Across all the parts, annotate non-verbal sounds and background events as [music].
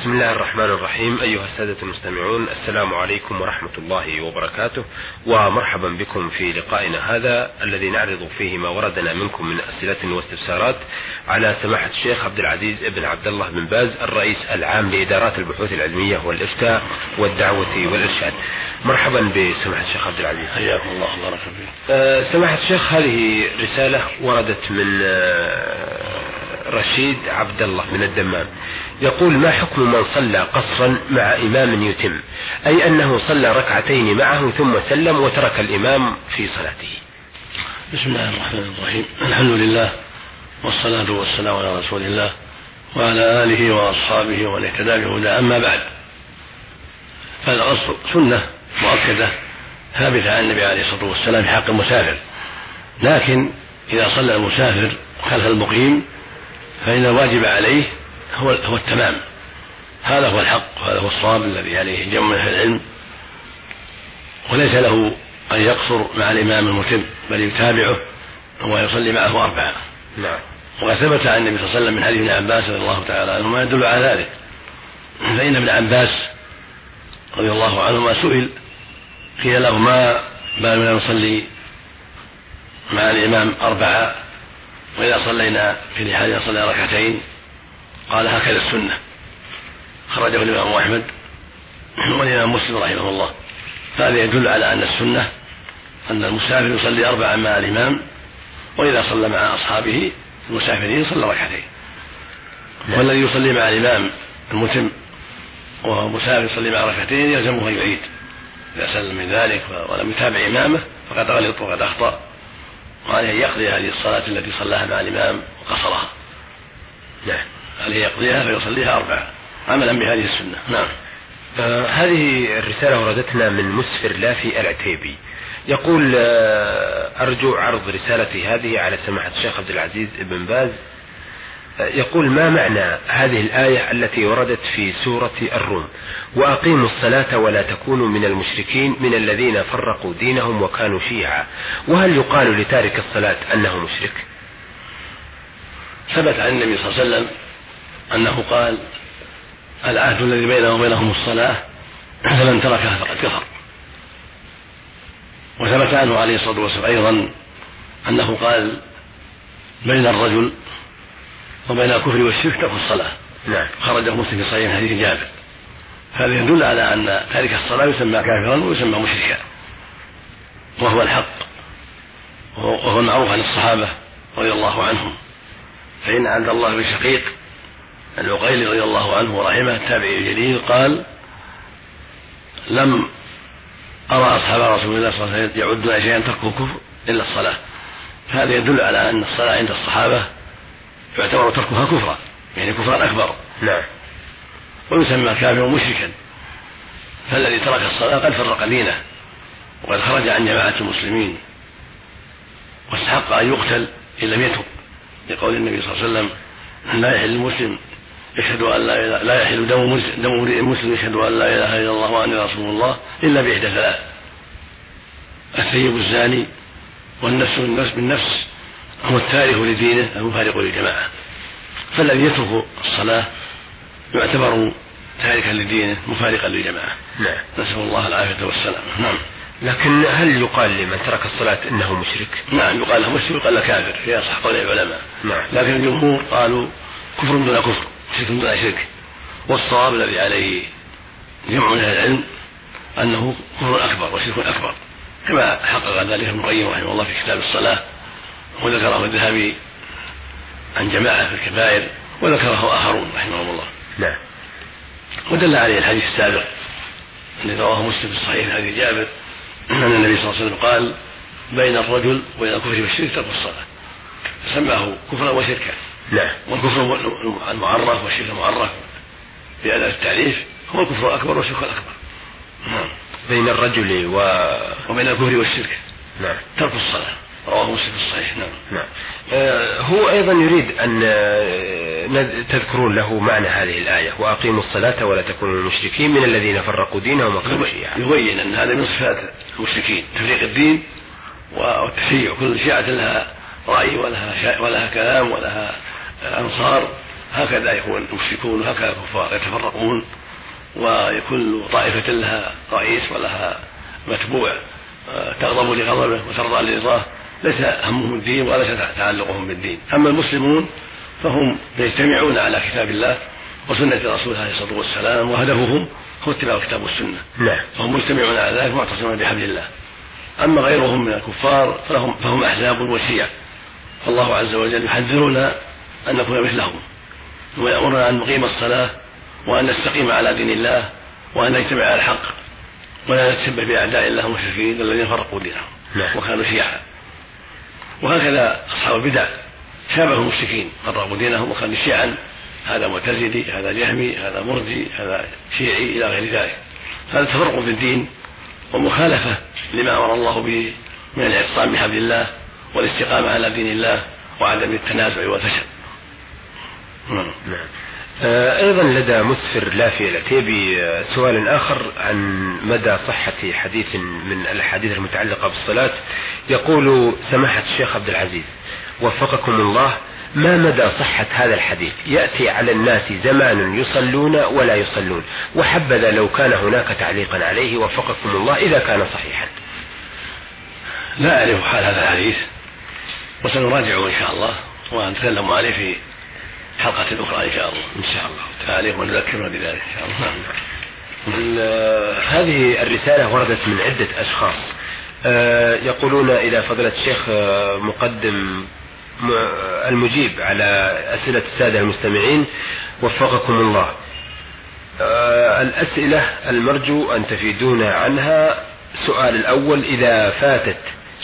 بسم الله الرحمن الرحيم. أيها السادة المستمعون السلام عليكم ورحمة الله وبركاته. ومرحبا بكم في لقائنا هذا الذي نعرض فيه ما وردنا منكم من أسئلة واستفسارات على سماحة الشيخ عبد العزيز ابن عبد الله بن باز الرئيس العام لإدارات البحوث العلمية والإفتاء والدعوة والإرشاد. مرحبا بسماحة الشيخ عبد العزيز. حياكم الله بارك فيك. أه سماحة الشيخ هذه رسالة وردت من أه رشيد عبد الله من الدمام يقول ما حكم من صلى قصرا مع إمام يتم؟ أي أنه صلى ركعتين معه ثم سلم وترك الإمام في صلاته. بسم الله الرحمن الرحيم الحمد لله والصلاة والسلام على رسول الله وعلى آله وأصحابه ومن اهتدى بهدى أما بعد فالقصر سنة مؤكدة ثابتة عن النبي عليه الصلاة والسلام في حق المسافر لكن إذا صلى المسافر خلف المقيم فإن الواجب عليه هو هو التمام. هذا هو الحق وهذا هو الصواب الذي عليه جمع أهل العلم. وليس له أن يقصر مع الإمام المتم بل يتابعه ويصلي معه أربعة. نعم. وقد ثبت عن النبي صلى الله عليه وسلم من حديث ابن عباس رضي الله تعالى عنهما يدل على ذلك. فإن ابن عباس رضي الله عنهما سئل قيل له ما بالنا نصلي مع الإمام أربعة؟ وإذا صلينا في لحالنا صلى ركعتين قال هكذا السنة. خرجه الإمام أحمد والإمام مسلم رحمه الله. فهذا يدل على أن السنة أن المسافر يصلي أربعا مع الإمام وإذا صلى مع أصحابه المسافرين صلى ركعتين. والذي يصلي مع الإمام المتم وهو مسافر يصلي مع ركعتين يلزمه أن يعيد. إذا سلم من ذلك ولم يتابع إمامه فقد غلط وقد أخطأ. وعليه أن يقضي هذه الصلاة التي صلاها مع الإمام وقصرها نعم. عليه يقضيها فيصليها أربعة عملا بهذه السنة. نعم. آه هذه الرسالة وردتنا من مسفر لافي العتيبي. يقول آه أرجو عرض رسالتي هذه على سماحة الشيخ عبد العزيز بن باز يقول ما معنى هذه الآية التي وردت في سورة الروم؟ وأقيموا الصلاة ولا تكونوا من المشركين من الذين فرقوا دينهم وكانوا شيعا. وهل يقال لتارك الصلاة أنه مشرك؟ ثبت عن النبي صلى الله عليه وسلم أنه قال العهد الذي بينه وبينهم الصلاة فمن تركها فقد كفر. وثبت عنه عليه الصلاة والسلام أيضا أنه قال بين الرجل وبين الكفر والشرك ترك الصلاة. نعم. خرجه مسلم في صحيح حديث جابر. هذا يدل على أن تارك الصلاة يسمى كافرا ويسمى مشركا. وهو الحق. وهو المعروف عن الصحابة رضي الله عنهم. فإن عبد الله بن شقيق العقيلي رضي الله عنه ورحمه التابعي الجليل قال لم أرى أصحاب رسول الله صلى الله عليه وسلم يعدون شيئا تركه كفر إلا الصلاة. هذا يدل على أن الصلاة عند الصحابة يعتبر تركها كفرا يعني كفرا أكبر. نعم. ويسمى كافرا مشركا. فالذي ترك الصلاة قد فرق دينه وقد خرج عن جماعة المسلمين. واستحق أن يقتل إن لم يتب لقول النبي صلى الله عليه وسلم لا يحل المسلم يشهد أن لا إله لا يحل دم دم امرئ مسلم يشهد أن لا إله إلا الله واني رسول الله إلا بإحدى ثلاث الثيب الزاني والنفس بالنفس بالنفس هو التارك لدينه المفارق للجماعة. فالذي يترك الصلاة يعتبر تاركا لدينه مفارقا للجماعة. نعم. نسأل الله العافية والسلامه نعم. لكن هل يقال لمن ترك الصلاة إنه مشرك؟ نعم يقال له مسلم يقال له كافر. في أصح قول العلماء. نعم. لكن الجمهور قالوا كفر دون كفر شرك دون شرك. والصواب الذي عليه جمع من أهل العلم أنه كفر أكبر وشرك أكبر. كما حقق ذلك ابن القيم رحمه الله في كتاب الصلاة. وذكره الذهبي عن جماعة في الكبائر وذكره اخرون رحمهم الله. نعم. ودل عليه الحديث السابق الذي رواه مسلم في الصحيح حديث جابر أن النبي صلى الله عليه وسلم قال بين الرجل وبين الكفر والشرك ترك الصلاة فسماه كفرا وشركا. نعم. والكفر المعرف والشرك المعرف بأداة التعريف هو الكفر الأكبر والشرك الأكبر. نعم. بين الرجل و وبين الكفر والشرك نعم. ترك الصلاة. رواه مسلم في الصحيح نعم. نعم. آه هو أيضا يريد أن آه، تذكرون له معنى هذه الآية وأقيموا الصلاة ولا تكونوا المشركين من الذين فرقوا دينهم وكانوا شيعا يبين أن هذا من صفات المشركين تفريق الدين والتشيع كل شيعة لها رأي ولها. ولها كلام ولها أنصار. هكذا يكون المشركون وهكذا الكفار يتفرقون ويكون طائفة لها رئيس ولها متبوع آه، تغضب لغضبه وترضى لرضاه. ليس همهم الدين وليس تعلقهم بالدين. أما المسلمون فهم يجتمعون على كتاب الله وسنة رسوله عليه الصلاة والسلام وهدفهم هو اتباع الكتاب والسنة. نعم. فهم مجتمعون على ذلك معتصمون بحبل الله. أما غيرهم من الكفار فلهم فهم أحزاب وشيع فالله عز وجل يحذرنا أن نكون مثلهم. ثم يأمرنا أن نقيم الصلاة وأن نستقيم على دين الله وأن نجتمع على الحق ولا نتشبه بأعداء الله المشركين الذين فرقوا دينهم نعم. وكانوا شيعا. وهكذا أصحاب البدع شابهوا المشركين فرقوا دينهم وكانوا شيعا. هذا معتزلي هذا جهمي هذا مرجي هذا شيعي إلى غير ذلك. هذا تفرق في الدين ومخالفة لما أمر الله به من الإعتصام بحبل الله والاستقامة على دين الله وعدم التنازع والفشل نعم. آه، أيضا لدى مسفر لافي العتيبي آه، سؤال آخر عن مدى صحة حديث من الأحاديث المتعلقة بالصلاة. يقول سماحة الشيخ عبد العزيز وفقكم الله ما مدى صحة هذا الحديث؟ يأتي على الناس زمان يصلون ولا يصلون. وحبذا لو كان هناك تعليقا عليه وفقكم الله إذا كان صحيحا. لا أعرف حال هذا الحديث وسنراجعه إن شاء الله ونتكلم عليه في حلقة أخرى إن شاء الله. إن شاء الله. تعالى ونذكرنا بذلك. إن شاء الله هذه الرسالة وردت من عدة أشخاص. آه، يقولون إلى فضيلة الشيخ آه، مقدم المجيب على أسئلة السادة المستمعين. وفقكم الله. آه، الأسئلة المرجو أن تفيدونا عنها. السؤال الأول إذا فاتت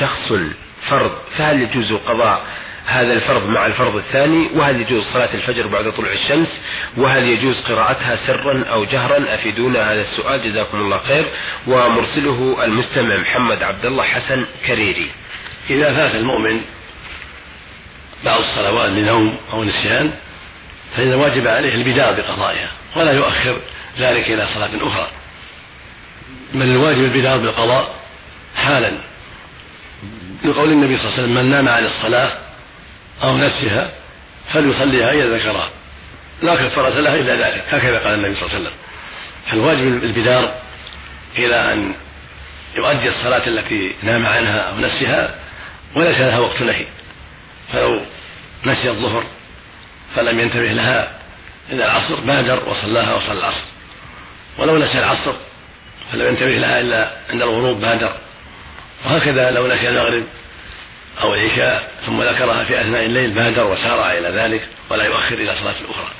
شخص فرض فهل يجوز قضاء هذا الفرض مع الفرض الثاني وهل يجوز صلاة الفجر بعد طلوع الشمس؟ وهل يجوز قراءتها سرا أو جهرا؟ أفيدونا هذا السؤال جزاكم الله خير. ومرسله المستمع محمد عبد الله حسن كريري. إذا فات المؤمن بعض الصلوات لنوم أو نسيان فإن الواجب عليه البداء بقضائها ولا يؤخر ذلك إلى صلاة أخرى. بل الواجب البداء بالقضاء حالا. لقول النبي صلى الله عليه وسلم من نام عن الصلاة أو نسيها فليصليها إذا ذكرها. لا كفارة لها إلا ذلك. هكذا قال النبي صلى الله عليه وسلم. فالواجب البدار إلى أن يؤدي الصلاة التي نام عنها أو نسيها وليس لها وقت نهي. فلو نسي الظهر فلم ينتبه لها إلى العصر بادر وصلاها وصلى العصر. ولو نسي العصر فلم ينتبه لها إلا عند الغروب بادر. وهكذا لو نسي المغرب أو العشاء ثم ذكرها في أثناء الليل بادر وسارع إلى ذلك ولا يؤخر إلى صلاة أخرى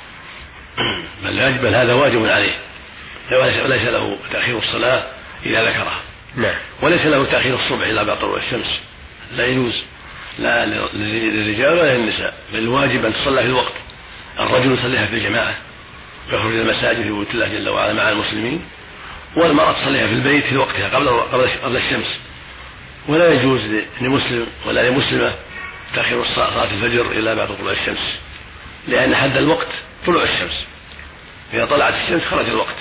[clears throat] بل بل هذا واجب عليه. وليس له تأخير الصلاة إذا ذكرها. نعم. وليس له تأخير الصبح إلا بعد طلوع الشمس. لا يجوز. لا للرجال ولا للنساء. بل الواجب أن تصلى في الوقت. الرجل يصليها في الجماعة. ويخرج إلى المساجد في بيوت الله جل وعلا مع المسلمين. والمرأة تصليها في البيت في وقتها قبل قبل الشمس. ولا يجوز لمسلم ولا لمسلمة تأخير صلاة الفجر إلى بعد طلوع الشمس لأن حد الوقت طلوع الشمس. إذا طلعت الشمس خرج الوقت.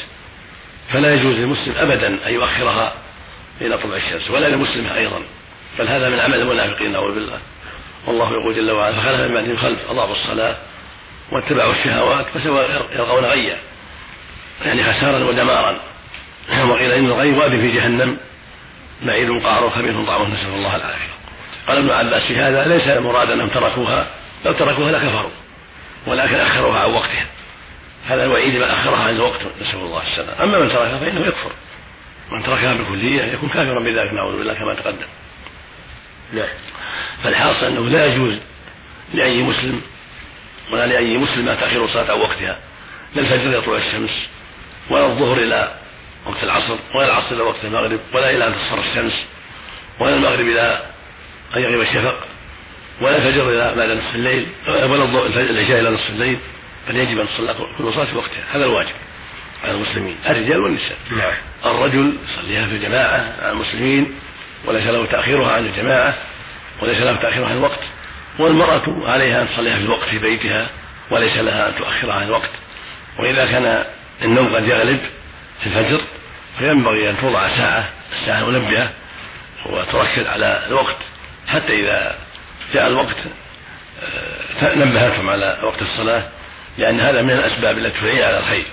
فلا يجوز للمسلم أبدا أن يؤخرها إلى طلوع الشمس ولا للمسلمة أيضا. بل هذا من عمل المنافقين نعوذ بالله. والله يقول جل وعلا فخلف من بعدهم خلف أضاعوا الصلاة واتبعوا الشهوات فسوف يلقون غيا. يعني خسارا ودمارا. [clears throat] وقيل إن الغي واد في جهنم. بعيد قعر خبيث طعمه نسأل الله العافية. قال ابن عباس في هذا ليس المراد أنهم تركوها لو تركوها لكفروا ولكن أخروها عن وقتها. هذا الوعيد من أخرها عن الوقت نسأل الله السلامة. أما من تركها فإنه يكفر. من تركها بالكلية يكون كافرا بذلك نعوذ بالله كما تقدم. نعم. فالحاصل أنه لا يجوز لأي مسلم ولا لأي مسلمة تأخير الصلاة عن وقتها لا الفجر إلى طلوع الشمس ولا الظهر إلى وقت العصر ولا العصر إلى وقت المغرب ولا إلى أن تصفر الشمس ولا المغرب إلى أن يغيب الشفق ولا الفجر إلى بعد نصف الليل ولا العشاء إلى نصف الليل بل يجب أن تصلى كل صلاة في وقتها. هذا الواجب على المسلمين الرجال والنساء. نعم. الرجل يصليها في الجماعة مع المسلمين وليس له تأخيرها عن الجماعة وليس له تأخيرها عن الوقت والمرأة عليها أن تصليها في الوقت في بيتها وليس لها أن تؤخرها عن الوقت. وإذا كان النوم قد يغلب في الفجر فينبغي أن توضع ساعة الساعة المنبهة وتركز على الوقت. حتى إذا جاء الوقت آه، نبهتهم على وقت الصلاة لأن هذا من الأسباب التي تعين على الخير.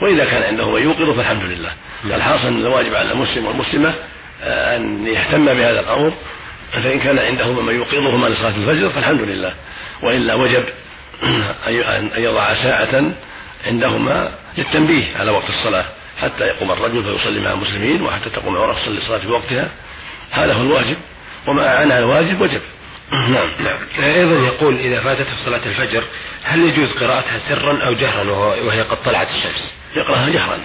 وإذا كان عنده من يوقظه فالحمد لله. الحاصل أن الواجب على المسلم والمسلمة آه، أن يهتم بهذا الأمر. فإن كان عنده من يوقظهما لصلاة الفجر فالحمد لله. وإلا وجب [clears throat] أن يضع ساعة عندهما للتنبيه على وقت الصلاة. حتى يقوم الرجل فيصلي مع المسلمين وحتى تقوم المرأة تصلي الصلاة في وقتها. هذا هو الواجب. وما أعان على الواجب وجب. [clears throat] نعم. نعم. أيضا يقول إذا فاتته صلاة الفجر هل يجوز قراءتها سرا أو جهرا وهي قد طلعت الشمس؟ يقرأها جهرا.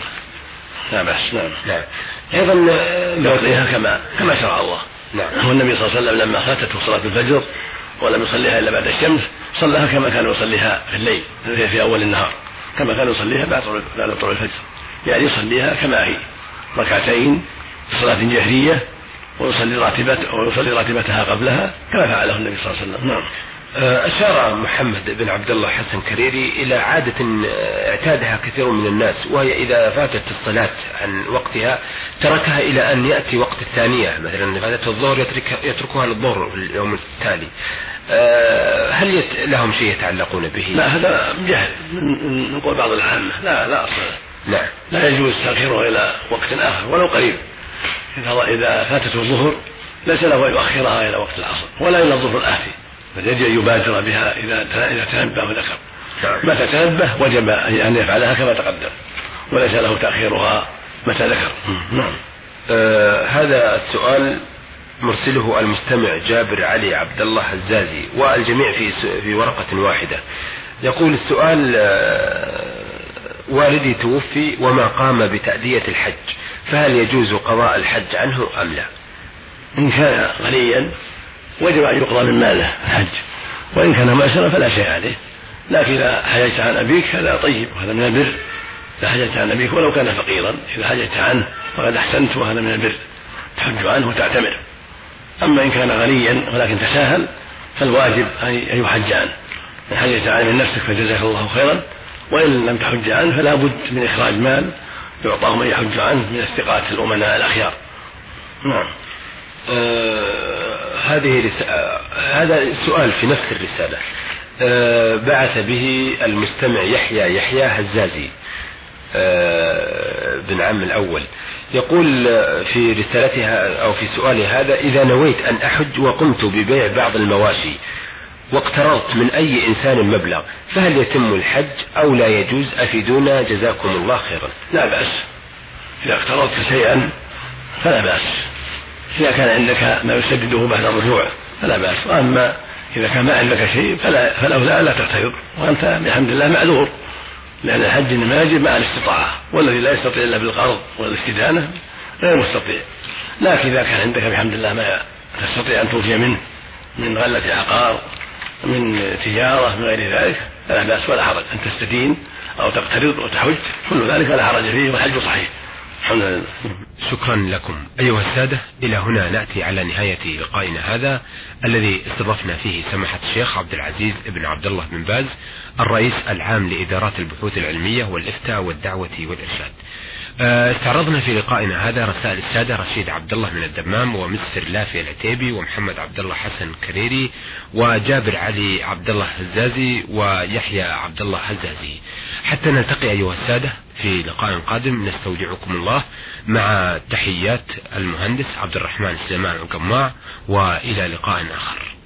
لا بأس نعم. نعم. أيضا يقضيها كما كما شرع الله. نعم. والنبي صلى الله عليه وسلم لما فاتته صلاة الفجر ولم يصليها إلا بعد الشمس صلاها كما كان يصليها في الليل في أول النهار كما كان يصليها بعد طلوع الفجر. يعني يصليها كما هي. ركعتين صلاة جهرية ويصلي راتبة ويصلي راتبتها قبلها كما فعله النبي صلى الله عليه وسلم. نعم. آه، أشار محمد بن عبد الله حسن كريري إلى عادة اعتادها كثير من الناس وهي إذا فاتت الصلاة عن وقتها تركها إلى أن يأتي وقت الثانية. مثلا فاتت الظهر يترك يتركها للظهر في اليوم التالي. آه، هل لهم شيء يتعلقون به؟ لا هذا جهل من قول بعض العامة. لا لا أصل نعم لا يجوز تأخيرها إلى وقت آخر ولو قريب. إذا فاتته الظهر ليس له أن يؤخرها إلى وقت العصر ولا إلى الظهر الآتي. بل يجب أن يبادر بها إذا إذا تنبه وذكر نعم. متى تنبه وجب أن يفعلها كما تقدم. وليس له تأخيرها متى ذكر. نعم. آه هذا السؤال مرسله المستمع جابر علي عبد الله الزازي والجميع في في ورقة واحدة. يقول السؤال آه والدي توفي وما قام بتأدية الحج فهل يجوز قضاء الحج عنه أم لا؟ إن كان غنيا وجب أن يقضى من ماله الحج. وإن كان مأسرا فلا شيء عليه. لكن إذا حججت عن أبيك هذا طيب وهذا من البر. إذا حججت عن أبيك ولو كان فقيرا إذا حججت عنه فقد أحسنت وهذا من البر. تحج عنه وتعتمر. أما إن كان غنيا ولكن تساهل فالواجب أن يحج عنه. إن حججت عنه من نفسك فجزاك الله خيرا. وإن لم تحج عنه فلا بد من إخراج مال يعطاه من يحج عنه من استقاة الأمناء الأخيار. نعم. آه هذه رسالة هذا سؤال في نفس الرسالة. آه بعث به المستمع يحيى يحيى هزازي آه بن عم الأول. يقول في رسالتها أو في سؤالي هذا إذا نويت أن أحج وقمت ببيع بعض المواشي واقترضت من أي إنسان مبلغ فهل يتم الحج أو لا يجوز؟ أفيدونا؟ جزاكم الله خيرا. لا بأس. إذا اقترضت شيئا فلا بأس. إذا كان عندك ما يسدده بعد الرجوع فلا بأس. وأما إذا كان ما عندك شيء فلا فالأولى لا تقترض وأنت بحمد الله معذور لأن الحج إنما يجب مع الاستطاعة والذي لا يستطيع إلا بالقرض والاستدانة غير مستطيع. لكن إذا كان عندك بحمد الله ما تستطيع أن توفي منه من غلة عقار من تجارة من غير ذلك فلا بأس ولا حرج. أن تستدين أو تقترض وتحج كل ذلك لا حرج فيه والحج صحيح. الحمد لله. شكرا لكم. أيها السادة إلى هنا نأتي على نهاية لقائنا هذا الذي استضفنا فيه سماحة الشيخ عبد العزيز بن عبد الله بن باز الرئيس العام لإدارات البحوث العلمية والإفتاء والدعوة والإرشاد. استعرضنا في لقائنا هذا رسائل السادة رشيد عبد الله من الدمام ومستر لافي العتيبي ومحمد عبد الله حسن كريري وجابر علي عبد الله هزازي ويحيى عبد الله هزازي. حتى نلتقي أيها السادة في لقاء قادم نستودعكم الله مع تحيات المهندس عبد الرحمن سليمان القماع وإلى لقاء آخر.